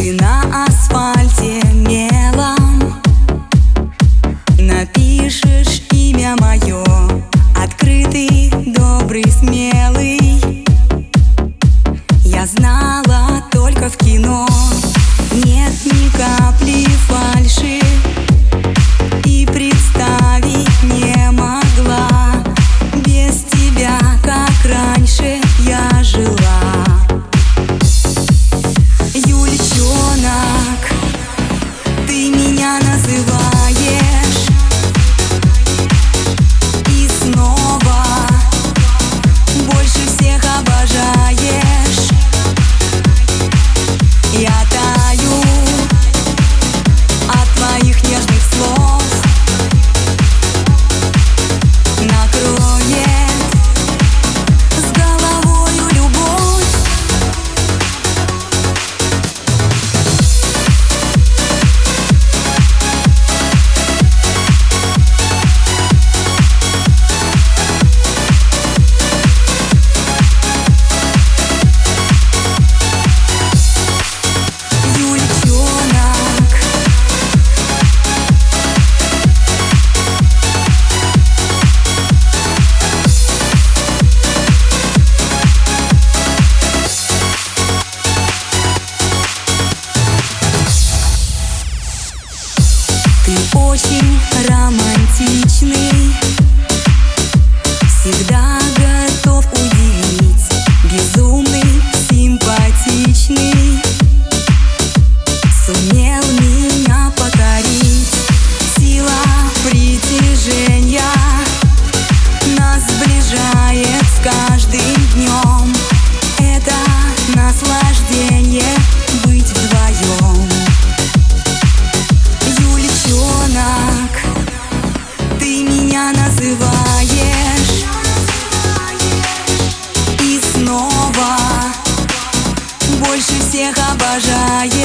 Ты на асфальте мне необычный Всегда готов удивить Безумный, симпатичный уважает.